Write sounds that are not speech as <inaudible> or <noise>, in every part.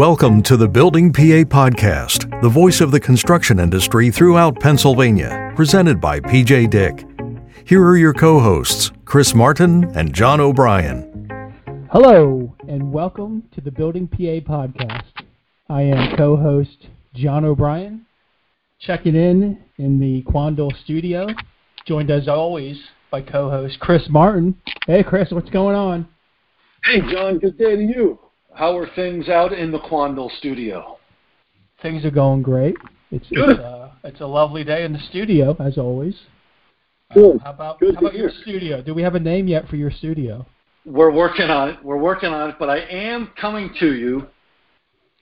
Welcome to the Building PA Podcast, the voice of the construction industry throughout Pennsylvania, presented by PJ Dick. Here are your co hosts, Chris Martin and John O'Brien. Hello, and welcome to the Building PA Podcast. I am co host John O'Brien, checking in in the Quandel studio, joined as always by co host Chris Martin. Hey, Chris, what's going on? Hey, John, good day to you. How are things out in the Quandel studio? Things are going great. It's Good. It's, uh, it's a lovely day in the studio, as always. Good. Uh, how about Good how about your studio? Do we have a name yet for your studio? We're working on it. We're working on it, but I am coming to you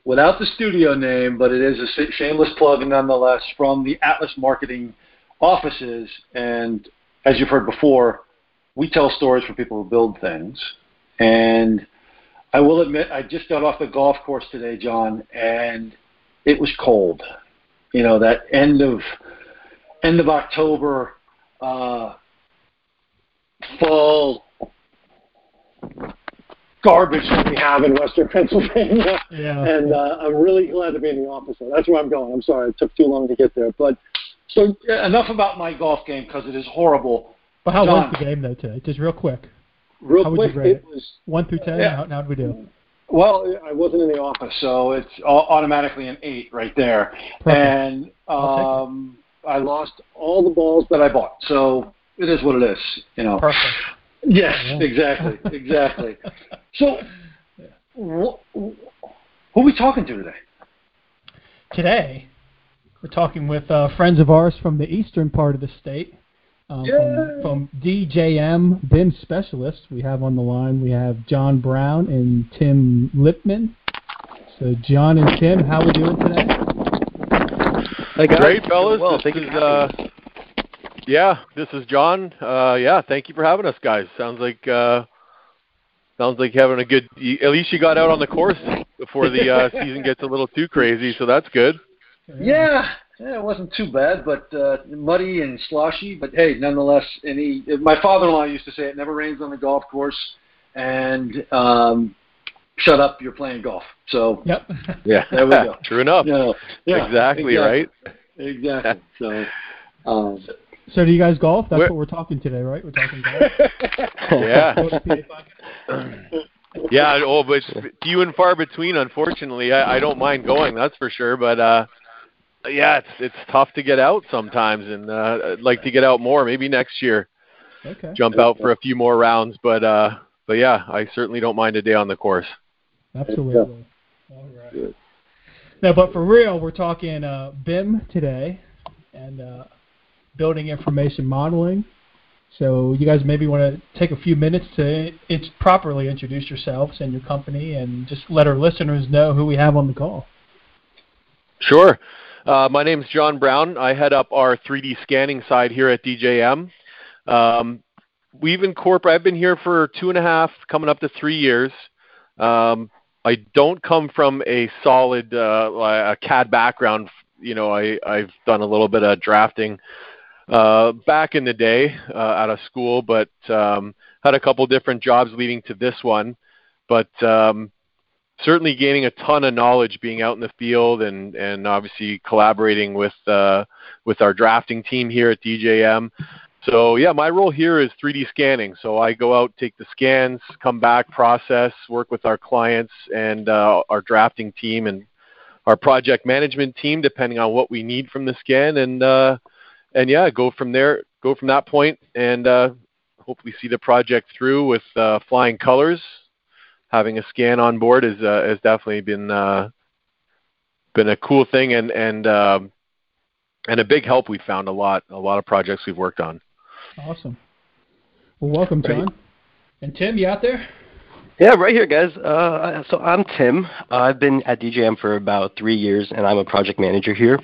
without the studio name, but it is a shameless plug nonetheless from the Atlas Marketing offices. And as you've heard before, we tell stories for people who build things. And I will admit, I just got off the golf course today, John, and it was cold. You know that end of end of October, uh, fall garbage that we have in Western Pennsylvania. Yeah. And uh, I'm really glad to be in the office. now. That's where I'm going. I'm sorry it took too long to get there, but so enough about my golf game because it is horrible. But how John. was the game though today? Just real quick, Real How quick, it it? was one through ten. Yeah. How, how did we do? Well, I wasn't in the office, so it's automatically an eight right there. Perfect. And I'll take it. um, I lost all the balls that I bought, so it is what it is. You know. Perfect. Yes, Yeah. exactly, <laughs> exactly. So, wh- who are we talking to today? Today, we're talking with uh, friends of ours from the eastern part of the state. Um, from, from DJM BIM specialists, we have on the line. We have John Brown and Tim Lipman. So, John and Tim, how are we doing today? Hey guys. Great, fellas. Well, this thank you is uh, yeah, this is John. Uh, yeah, thank you for having us, guys. Sounds like uh, sounds like having a good. you- At least you got out on the course before the uh, <laughs> season gets a little too crazy, so that's good. Yeah, yeah, it wasn't too bad, but uh, muddy and sloshy. But hey, nonetheless, any. My father-in-law used to say it never rains on the golf course, and um, shut up, you're playing golf. So, Yep. <laughs> Yeah, There we go. <laughs> True enough. you know, yeah, exactly, right. Exactly. <laughs> So, um, So, do you guys golf? That's Where- what we're talking today, right? We're talking golf. Yeah, Building PA podcast. yeah. Oh, but few and far between. Unfortunately, I, I don't mind going. That's for sure. But uh, yeah, it's it's tough to get out sometimes, and uh, I'd like to get out more. Maybe next year. Okay. jump out for a few more rounds. But uh, but yeah, I certainly don't mind a day on the course. Absolutely. All right. No, but for real, we're talking uh, BIM today and uh, building information modeling. So you guys maybe want to take a few minutes to it's properly introduce yourselves and your company, and just let our listeners know who we have on the call. Sure. Uh, my name's John Brown. I head up our 3D scanning side here at DJM. Um, we've incorporated. I've been here for two and a half, coming up to three years. Um, I don't come from a solid uh, a CAD background. You know, I, I've done a little bit of drafting uh, back in the day uh, out of school, but um, had a couple different jobs leading to this one. But um, certainly gaining a ton of knowledge being out in the field and, and obviously collaborating with uh, with our drafting team here at DJM. So yeah, my role here is 3D scanning. So I go out, take the scans, come back, process, work with our clients and uh, our drafting team and our project management team, depending on what we need from the scan, and uh, and yeah, go from there, go from that point, and uh, hopefully see the project through with uh, flying colors. Having a scan on board is uh, has definitely been uh, been a cool thing and and um, and a big help. We found a lot a lot of projects we've worked on. Awesome. Well, welcome, Great. John. And Tim, you out there? Yeah, right here, guys. Uh, so I'm Tim. I've been at DJM for about three years, and I'm a project manager here.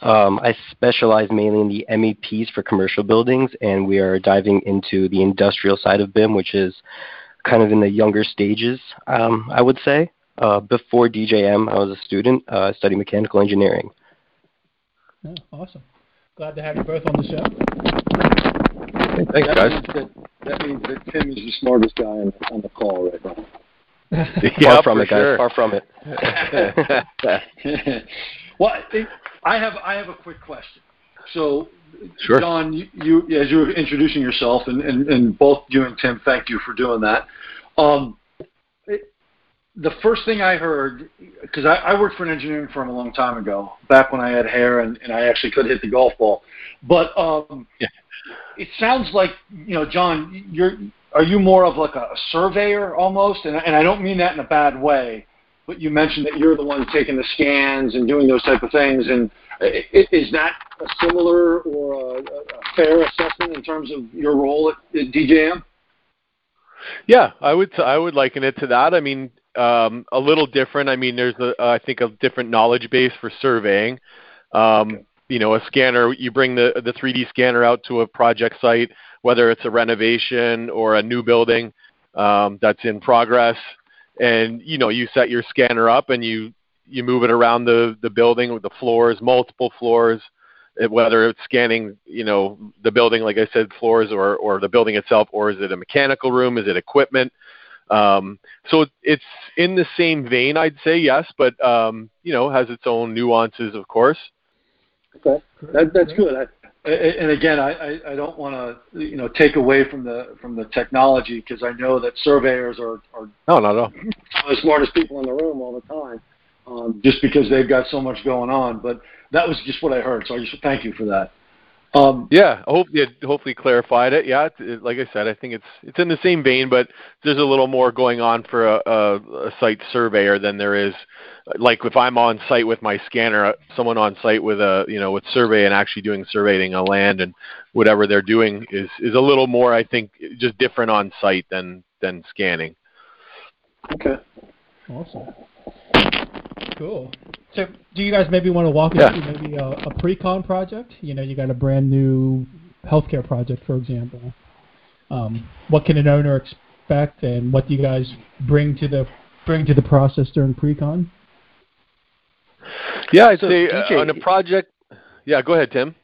Um, I specialize mainly in the MEPs for commercial buildings, and we are diving into the industrial side of BIM, which is kind of in the younger stages, um, I would say. Uh, before DJM, I was a student. Uh, I studied mechanical engineering. Yeah, awesome. Glad to have you both on the show. Thanks, that guys. Means that, that means that Tim is the smartest guy on, on the call right now. <laughs> yeah, far from it, guys. Sure. Far from it. <laughs> <laughs> well, I have I have a quick question. So, sure. John, you, you as you were introducing yourself, and, and, and both you and Tim, thank you for doing that. Um, it, the first thing I heard, because I, I worked for an engineering firm a long time ago, back when I had hair and, and I actually could hit the golf ball, but um, yeah. it sounds like you know, John, you're are you more of like a surveyor almost? And, and I don't mean that in a bad way, but you mentioned that you're the one taking the scans and doing those type of things. And is that a similar or a, fair assessment in terms of your role at, DJM? Yeah, I would I would liken it to that. I mean, um, a little different. I mean, there's a I think a different knowledge base for surveying. Um. You know, a scanner. You bring the the 3D scanner out to a project site whether it's a renovation or a new building um, that's in progress. And you know, you set your scanner up and you you move it around the the building with the floors, multiple floors, whether it's scanning, you know, the building, like I said, floors or or the building itself, or is it a mechanical room? Is it equipment? Um, so it's in the same vein, I'd say yes, but um, you know, has its own nuances, of course. Okay, that, that's good. I, and again, I, I don't want to you know take away from the from the technology because I know that surveyors are are no, not at all. <laughs> the smartest people in the room all the time, um, just because they've got so much going on. But that was just what I heard, so I just thank you for that. Um, yeah, I hope you hopefully clarified it. Yeah, it, like I said, I think it's it's in the same vein, but there's a little more going on for a, a, a site surveyor than there is like if I'm on site with my scanner, someone on site with a you know with survey and actually doing surveying a land and whatever they're doing is is a little more I think just different on site than than scanning. Okay. Awesome. Cool. So, do you guys maybe want to walk yeah. through maybe a, a pre-con project? You know, you got a brand new healthcare project, for example. Um, what can an owner expect, and what do you guys bring to the bring to the process during pre-con? Yeah, I'd so say DJ, uh, on a project. Yeah, go ahead, Tim.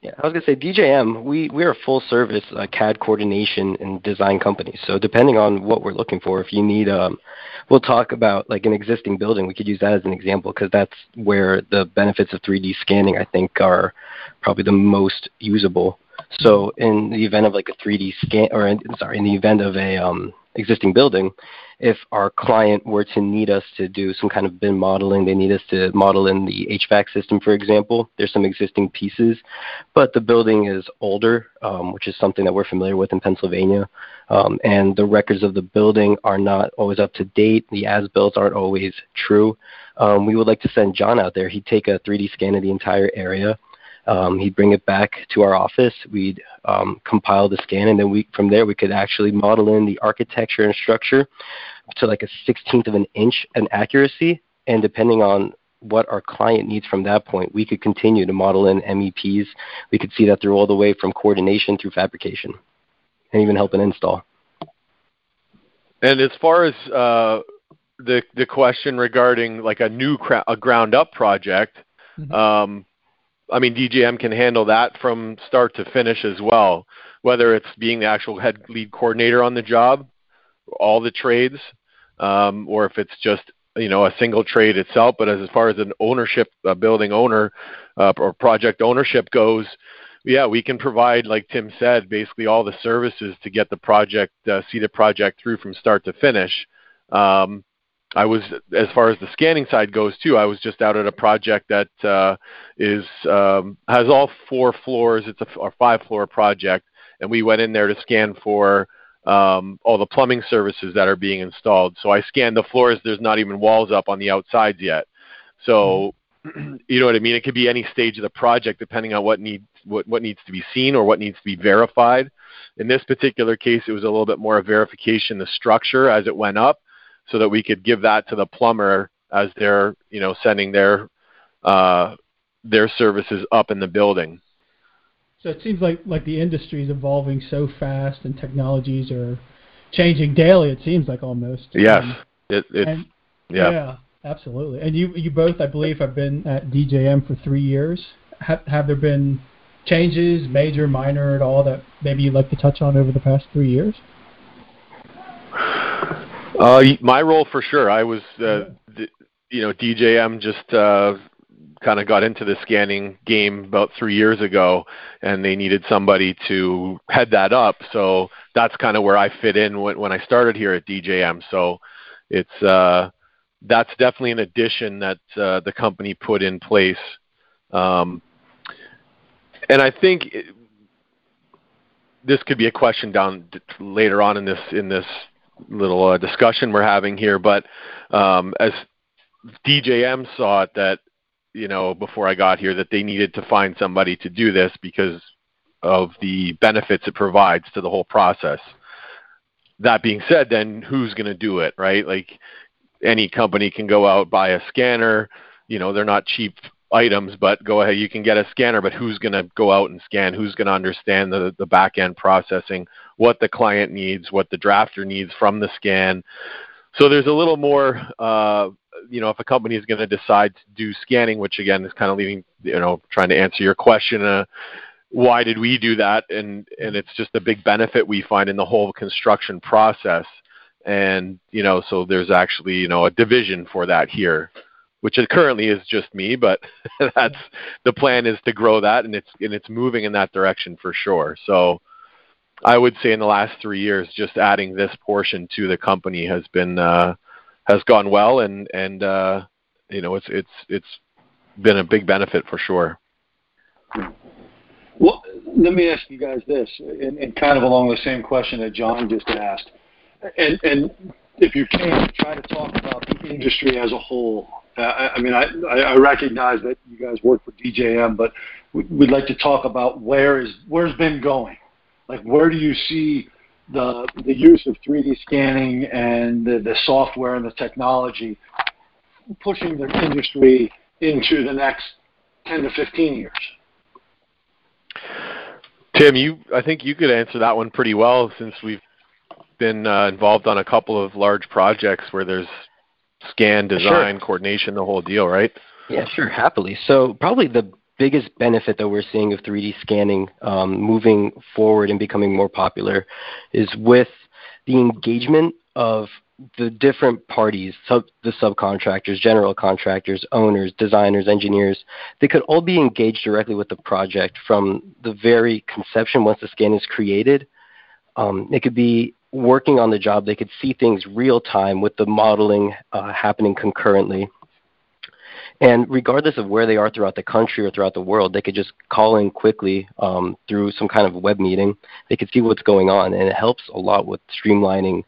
Yeah, I was gonna say DJM. We we're a full service uh, CAD coordination and design company. So depending on what we're looking for, if you need, um, we'll talk about like an existing building. We could use that as an example because that's where the benefits of 3D scanning I think are probably the most usable. So in the event of like a 3D scan, or in, sorry, in the event of a um, existing building, if our client were to need us to do some kind of BIM modeling, they need us to model in the HVAC system, for example. There's some existing pieces, but the building is older, um, which is something that we're familiar with in Pennsylvania. Um, and the records of the building are not always up to date. The as-built aren't always true. Um, we would like to send John out there. He'd take a 3D scan of the entire area. Um, he'd bring it back to our office. We'd um, compile the scan, and then we from there we could actually model in the architecture and structure to like a sixteenth of an inch in accuracy. And depending on what our client needs from that point, we could continue to model in MEPs. We could see that through all the way from coordination through fabrication, and even help an install. And as far as uh, the the question regarding like a new cra- a ground up project, mm-hmm. um, I mean, DJM can handle that from start to finish as well, whether it's being the actual head lead coordinator on the job, all the trades, um, or if it's just you know a single trade itself. But as, as far as an ownership, a building owner uh, or project ownership goes, yeah, we can provide, like Tim said, basically all the services to get the project, uh, see the project through from start to finish. Um, I was, as far as the scanning side goes too, I was just out at a project that uh, is um, has all four floors. It's a, a five floor project, and we went in there to scan for um, all the plumbing services that are being installed. So I scanned the floors. There's not even walls up on the outsides yet. So <clears throat> you know what I mean. It could be any stage of the project depending on what needs what, what needs to be seen or what needs to be verified. In this particular case, it was a little bit more of verification the structure as it went up so that we could give that to the plumber as they're you know sending their uh, their services up in the building. So it seems like like the industry is evolving so fast, and technologies are changing daily. It seems like almost. Yes, um, it, it's and, yeah. yeah, absolutely. And you you both, I believe, have been at DJM for three years. Have have there been changes, major, minor, at all that maybe you'd like to touch on over the past three years? Uh, my role for sure. I was, uh, you know, DJM just uh, kind of got into the scanning game about three years ago, and they needed somebody to head that up. So that's kind of where I fit in when, when I started here at DJM. So it's uh, that's definitely an addition that uh, the company put in place. Um, and I think it, this could be a question down later on in this in this little uh, discussion we're having here. But um, as DJM saw it, that you know before I got here, that they needed to find somebody to do this because of the benefits it provides to the whole process. That being said, then who's going to do it, right? Like any company can go out buy a scanner. You know, they're not cheap items, but go ahead, you can get a scanner, but who's going to go out and scan? Who's going to understand the, the back end processing, what the client needs, what the drafter needs from the scan? So there's a little more, uh, you know, if a company is going to decide to do scanning, which again is kind of leaving, you know, trying to answer your question, uh, why did we do that? And and it's just a big benefit we find in the whole construction process. And you know, so there's actually you know a division for that here which it currently is just me, but <laughs> that's the plan is to grow that, and it's and it's moving in that direction for sure. So, I would say in the last three years, just adding this portion to the company has been uh, has gone well, and and uh, you know it's it's it's been a big benefit for sure. Well, let me ask you guys this, and, and kind of along the same question that John just asked, and and if you can, try to talk about the industry as a whole I, I mean, I, I recognize that you guys work for DJM, but we'd like to talk about where is where's been going. Like, where do you see the the use of 3D scanning and the, the software and the technology pushing the industry into the next 10 to 15 years? Tim, you I think you could answer that one pretty well since we've been uh, involved on a couple of large projects where there's scan, design, sure. coordination, the whole deal, right? Yeah, sure, happily. So probably the biggest benefit that we're seeing of 3D scanning um, moving forward and becoming more popular is with the engagement of the different parties, sub, the subcontractors, general contractors, owners, designers, engineers, they could all be engaged directly with the project from the very conception once the scan is created. Um, could be working on the job, they could see things real time with the modeling uh, happening concurrently. And regardless of where they are throughout the country or throughout the world, they could just call in quickly um, through some kind of web meeting. They could see what's going on, and it helps a lot with streamlining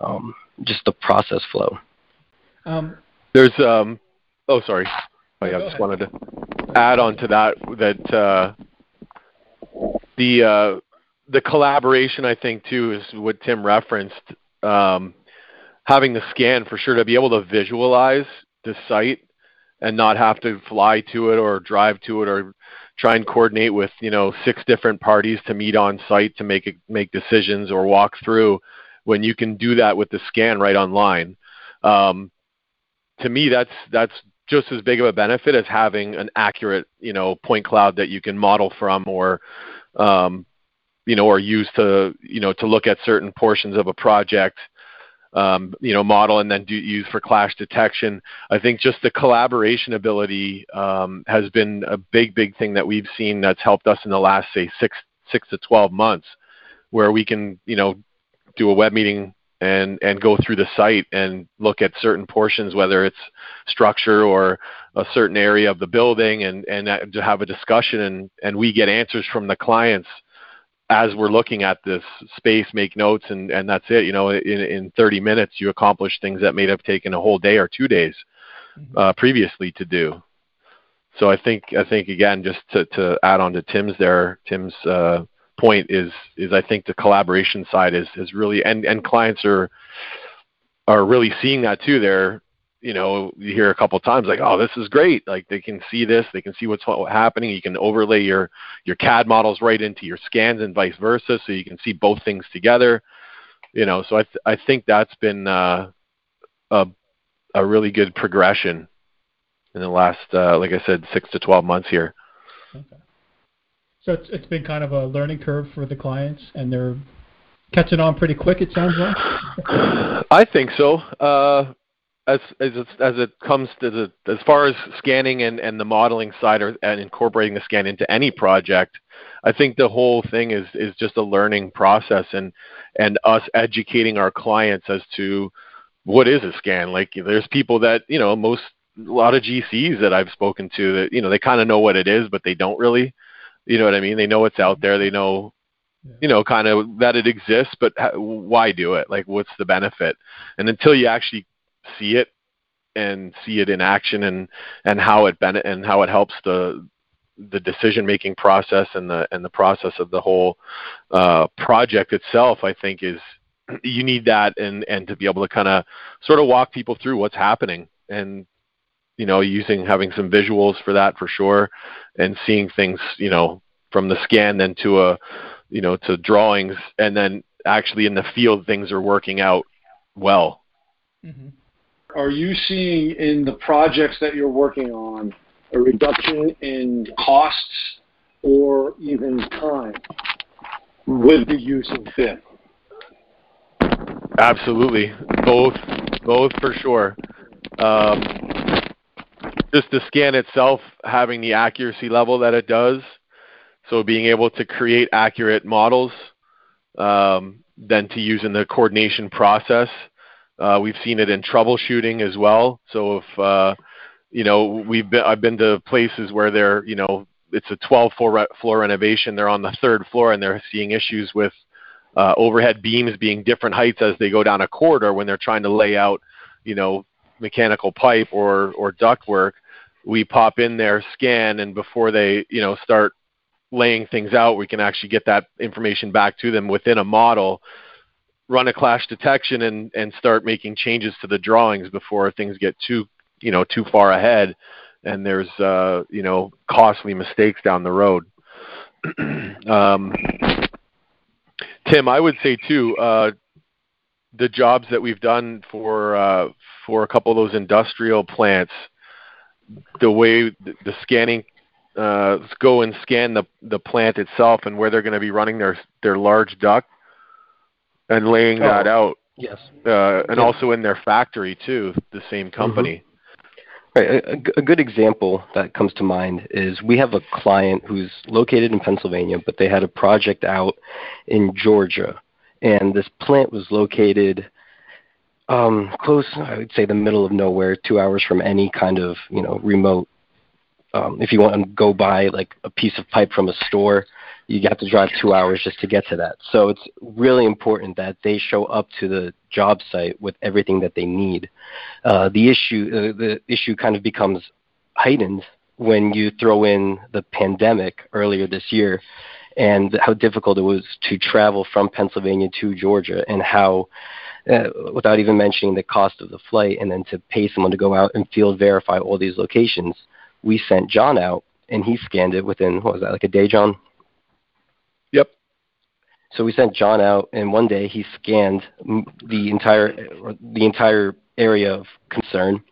um, just the process flow. Um, There's, um, oh, sorry. Oh, yeah, I just ahead. wanted to add on to that that uh, the uh, the collaboration, I think, too, is what Tim referenced. Um, having the scan for sure to be able to visualize the site and not have to fly to it or drive to it or try and coordinate with you know six different parties to meet on site to make make decisions or walk through when you can do that with the scan right online. Um, to me, that's that's just as big of a benefit as having an accurate you know point cloud that you can model from or um, you know, or used to, you know, to look at certain portions of a project, um, you know, model and then do use for clash detection. I think just the collaboration ability um, has been a big, big thing that we've seen that's helped us in the last, say, six, six to 12 months, where we can, you know, do a web meeting and and go through the site and look at certain portions, whether it's structure or a certain area of the building, and and to have a discussion and and we get answers from the clients as we're looking at this space, make notes, and, and that's it. You know, in, in 30 minutes, you accomplish things that may have taken a whole day or two days mm-hmm. uh, previously to do. So I think I think again, just to, to add on to Tim's there, Tim's uh, point is is I think the collaboration side is is really and and clients are are really seeing that too. They're you know, you hear a couple of times like, "Oh, this is great!" Like they can see this, they can see what's happening. You can overlay your your CAD models right into your scans and vice versa, so you can see both things together. You know, so I th- I think that's been uh, a a really good progression in the last, uh, like I said, six to twelve months here. Okay. So it's it's been kind of a learning curve for the clients, and they're catching on pretty quick. It sounds like. I think so. Uh, as as it, as it comes to the as far as scanning and, and the modeling side or, and incorporating the scan into any project, I think the whole thing is is just a learning process and and us educating our clients as to what is a scan. Like there's people that you know most a lot of GCs that I've spoken to that you know they kind of know what it is, but they don't really. You know what I mean? They know it's out there. They know you know, kind of that it exists, but why do it? Like, what's the benefit? And until you actually see it and see it in action and and how it ben- and how it helps the the decision making process and the and the process of the whole uh, project itself, I think is <clears throat> you need that and and to be able to kind of sort of walk people through what's happening and you know using having some visuals for that for sure and seeing things you know from the scan then to a you know to drawings and then actually in the field things are working out well mm-hmm. Are you seeing in the projects that you're working on a reduction in costs or even time with the use of BIM absolutely both both for sure um, just the scan itself having the accuracy level that it does so being able to create accurate models, um, then to use in the coordination process. Uh, we've seen it in troubleshooting as well. So if uh, you know we've been I've been to places where they're you know it's a 12 floor floor renovation. They're on the third floor and they're seeing issues with uh, overhead beams being different heights as they go down a corridor when they're trying to lay out you know mechanical pipe or or duct work. We pop in there, scan, and before they you know start laying things out, we can actually get that information back to them within a model, run a clash detection, and and start making changes to the drawings before things get too you know too far ahead, and there's uh, you know costly mistakes down the road. <clears throat> um, Tim, I would say too. Uh, the jobs that we've done for uh, for a couple of those industrial plants, the way the, scanning uh, go and scan the the plant itself and where they're going to be running their their large duct and laying oh, that out. Yes. Uh, and also in their factory too, the same mm-hmm. company. Mm-hmm. Right. A, a, good example that comes to mind is we have a client who's located in Pennsylvania, but they had a project out in Georgia, and this plant was located um, close, I would say, the middle of nowhere, two hours from any kind of you know remote um, if you want to go buy like a piece of pipe from a store, you have to drive two hours just to get to that. So it's really important that they show up to the job site with everything that they need. Uh, the issue uh, the issue kind of becomes heightened when you throw in the pandemic earlier this year and how difficult it was to travel from Pennsylvania to Georgia and how uh, without even mentioning the cost of the flight and then to pay someone to go out and field verify all these locations we sent John out, and he scanned it within what was that like a day, John? So we sent John out, and one day he scanned the entire the entire area of concern.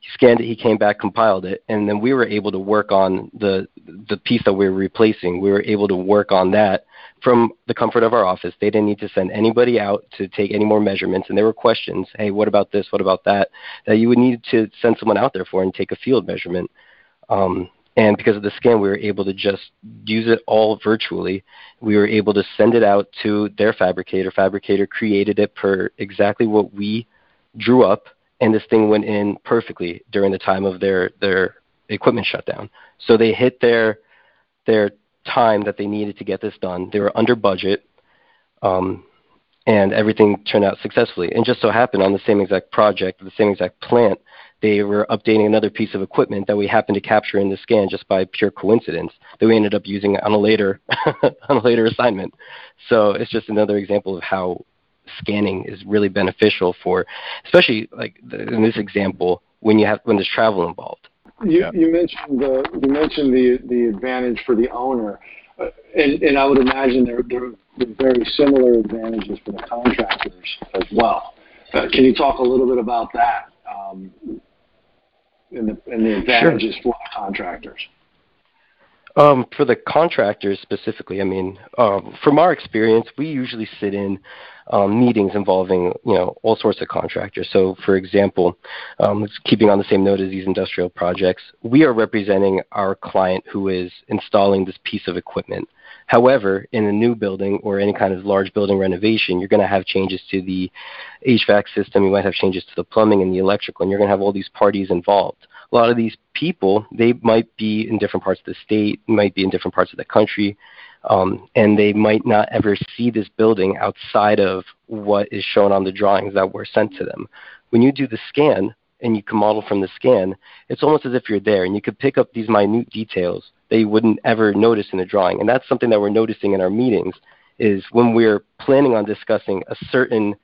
He scanned it. He came back, compiled it, and then we were able to work on the the piece that we were replacing. We were able to work on that from the comfort of our office. They didn't need to send anybody out to take any more measurements. And there were questions, hey, what about this? What about that? That you would need to send someone out there for and take a field measurement. Um, and because of the scan, we were able to just use it all virtually. We were able to send it out to their fabricator. Fabricator created it per exactly what we drew up, and this thing went in perfectly during the time of their their equipment shutdown. So they hit their their time that they needed to get this done. They were under budget, um, and everything turned out successfully. And just so happened on the same exact project, the same exact plant, they were updating another piece of equipment that we happened to capture in the scan just by pure coincidence that we ended up using on a later <laughs> on a later assignment. So it's just another example of how scanning is really beneficial for, especially like the, in this example when you have when there's travel involved. You, yeah. you mentioned the you mentioned the the advantage for the owner, uh, and, and I would imagine there there are very similar advantages for the contractors as well. Uh, can you talk a little bit about that? Um, and the, and the advantages sure. for the contractors? Um, for the contractors specifically, I mean, um, from our experience, we usually sit in um, meetings involving you know all sorts of contractors. So, for example, um, keeping on the same note as these industrial projects, we are representing our client who is installing this piece of equipment. However, in a new building or any kind of large building renovation, you're going to have changes to the HVAC system. You might have changes to the plumbing and the electrical, and you're going to have all these parties involved a lot of these people they might be in different parts of the state, might be in different parts of the country, um, and they might not ever see this building outside of what is shown on the drawings that were sent to them. When you do the scan and you can model from the scan, it's almost as if you're there, and you could pick up these minute details you wouldn't ever notice in a drawing. And that's something that we're noticing in our meetings is when we're planning on discussing a certain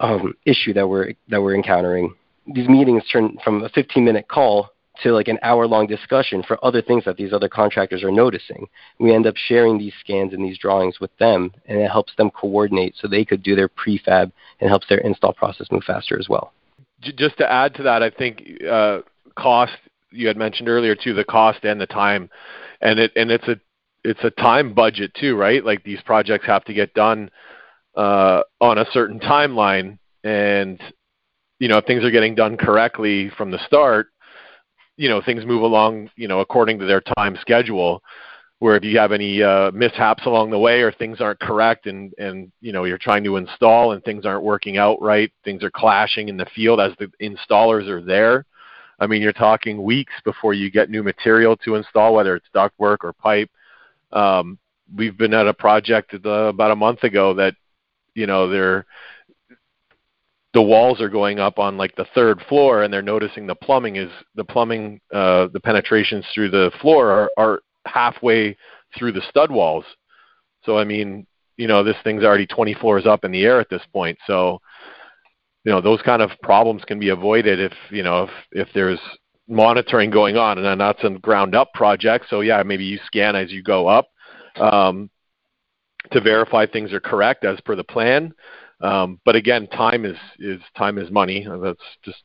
um, issue that we're that we're encountering these meetings turn from a 15 minute call to like an hour long discussion for other things that these other contractors are noticing. We end up sharing these scans and these drawings with them, and it helps them coordinate so they could do their prefab and helps their install process move faster as well. Just to add to that, I think uh, cost you had mentioned earlier too, the cost and the time, and it and it's a it's a time budget too, right? Like these projects have to get done uh, on a certain timeline, and you know, if things are getting done correctly from the start, you know, things move along, you know, according to their time schedule. Where if you have any uh, mishaps along the way or things aren't correct and and you know you're trying to install and things aren't working out right, things are clashing in the field as the installers are there. I mean, you're talking weeks before you get new material to install, whether it's ductwork or pipe. Um, we've been at a project uh, about a month ago that you know they're the walls are going up on like the third floor and they're noticing the plumbing is the plumbing uh, the penetrations through the floor are, are halfway through the stud walls so i mean you know this thing's already 20 floors up in the air at this point so you know those kind of problems can be avoided if you know if if there's monitoring going on and that's a ground up project so yeah maybe you scan as you go up um, to verify things are correct as per the plan um, but again, time is is time is money. That's just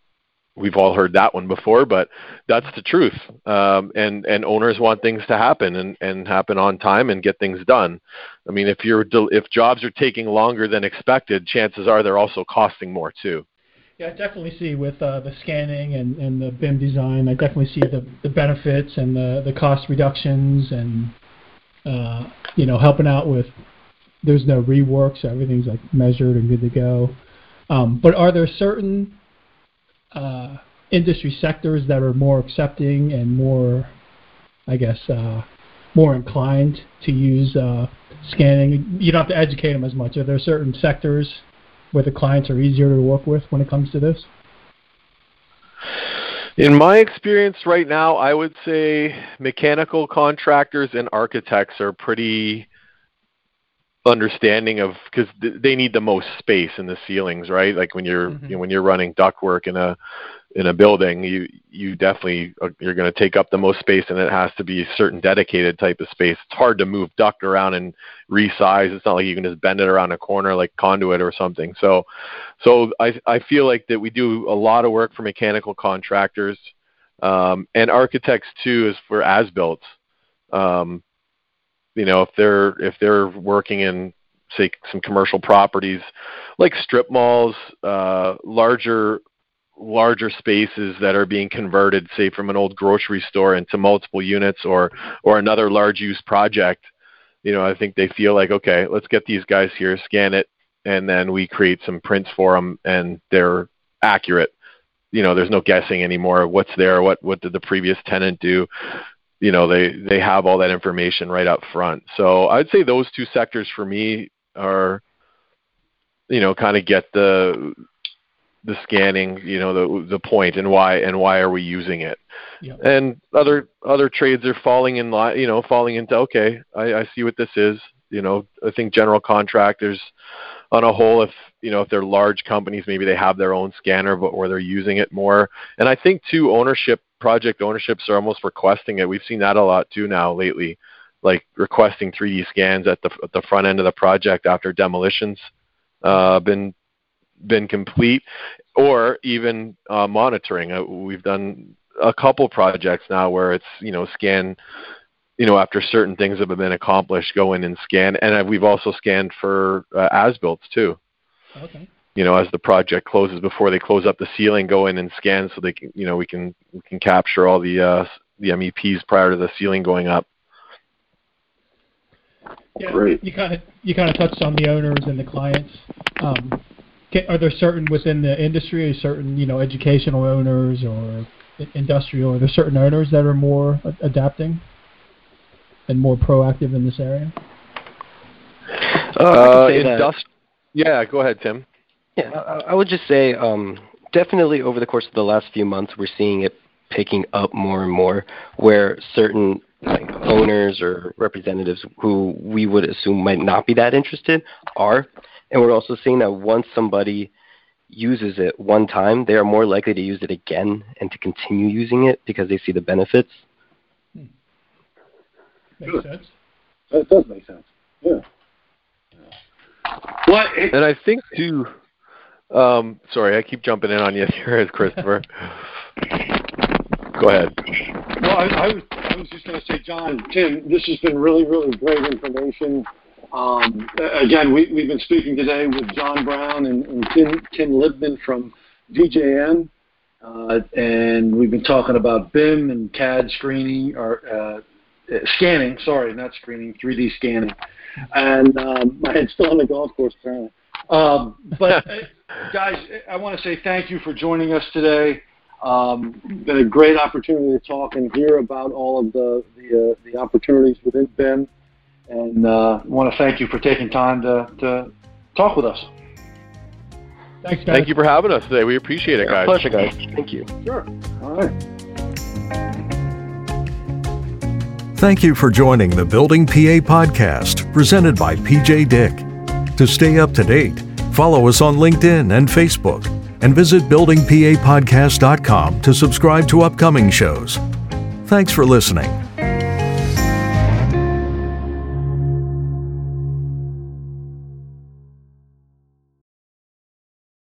we've all heard that one before, but that's the truth. Um, and and owners want things to happen and, and happen on time and get things done. I mean, if you're if jobs are taking longer than expected, chances are they're also costing more too. Yeah, I definitely see with uh, the scanning and, and the BIM design, I definitely see the, the benefits and the, the cost reductions and uh, you know helping out with there's no rework, so everything's like measured and good to go. Um, but are there certain uh, industry sectors that are more accepting and more, I guess, uh, more inclined to use uh, scanning? You don't have to educate them as much. Are there certain sectors where the clients are easier to work with when it comes to this? In my experience right now, I would say mechanical contractors and architects are pretty understanding of because th- they need the most space in the ceilings, right? Like when you're mm-hmm. you know, when you're running ductwork in a in a building, you you definitely are, you're going to take up the most space, and it has to be a certain dedicated type of space. It's hard to move duct around and resize. It's not like you can just bend it around a corner like conduit or something. So, so I I feel like that we do a lot of work for mechanical contractors um, and architects too, is for as built. Um, you know if they're if they're working in say some commercial properties like strip malls uh, larger larger spaces that are being converted say from an old grocery store into multiple units or or another large use project you know i think they feel like okay let's get these guys here scan it and then we create some prints for them and they're accurate. You know there's no guessing anymore what's there what what did the previous tenant do you know they they have all that information right up front. So I'd say those two sectors for me are you know kind of get the the scanning, you know, the the point and why and why are we using it? Yep. And other other trades are falling in line, you know, falling into okay, I, I see what this is. You know, I think general contractors on a whole, if you know if they're large companies, maybe they have their own scanner, but where they're using it more. And I think too, ownership project ownerships are almost requesting it. We've seen that a lot too now lately, like requesting 3D scans at the at the front end of the project after demolitions uh, been been complete, or even uh, monitoring. Uh, we've done a couple projects now where it's you know scan you know, after certain things have been accomplished, go in and scan. And we've also scanned for uh, as-built too. Okay. You know, as the project closes, before they close up the ceiling, go in and scan so they can, you know, we can we can capture all the uh, the MEPs prior to the ceiling going up. Yeah, Great. You kind of you kind of touched on the owners and the clients. Um, can, are there certain within the industry, certain you know educational owners or industrial? Are there certain owners that are more adapting and more proactive in this area? Uh, uh industri- yeah, go ahead, Tim. Yeah, I, I would just say um, definitely over the course of the last few months, we're seeing it picking up more and more, where certain like owners or representatives who we would assume might not be that interested are, and we're also seeing that once somebody uses it one time, they are more likely to use it again and to continue using it because they see the benefits. Makes sense. That does make sense. Yeah. What? And I think too. Um, sorry, I keep jumping in on you <laughs> here, Christopher. Go ahead. Well, I, I was I was just going to say, John, Tim, this has been really, really great information. Um, again, we, we've been speaking today with John Brown and, and Tim, Tim Libman from DJM, uh, and we've been talking about BIM and CAD screening or uh, scanning. Sorry, not screening, 3D scanning. And um, <laughs> my head's still on the golf course apparently. Um, but uh, guys, I want to say thank you for joining us today. Um, been a great opportunity to talk and hear about all of the the, uh, the opportunities within BIM and uh, want to thank you for taking time to, to talk with us. Thanks, guys. Thank you for having us today. We appreciate it, guys. Pleasure, guys. Thank you. Sure. All right. Thank you for joining the Building PA podcast presented by PJ Dick. To stay up to date, follow us on LinkedIn and Facebook and visit buildingpapodcast.com to subscribe to upcoming shows. Thanks for listening.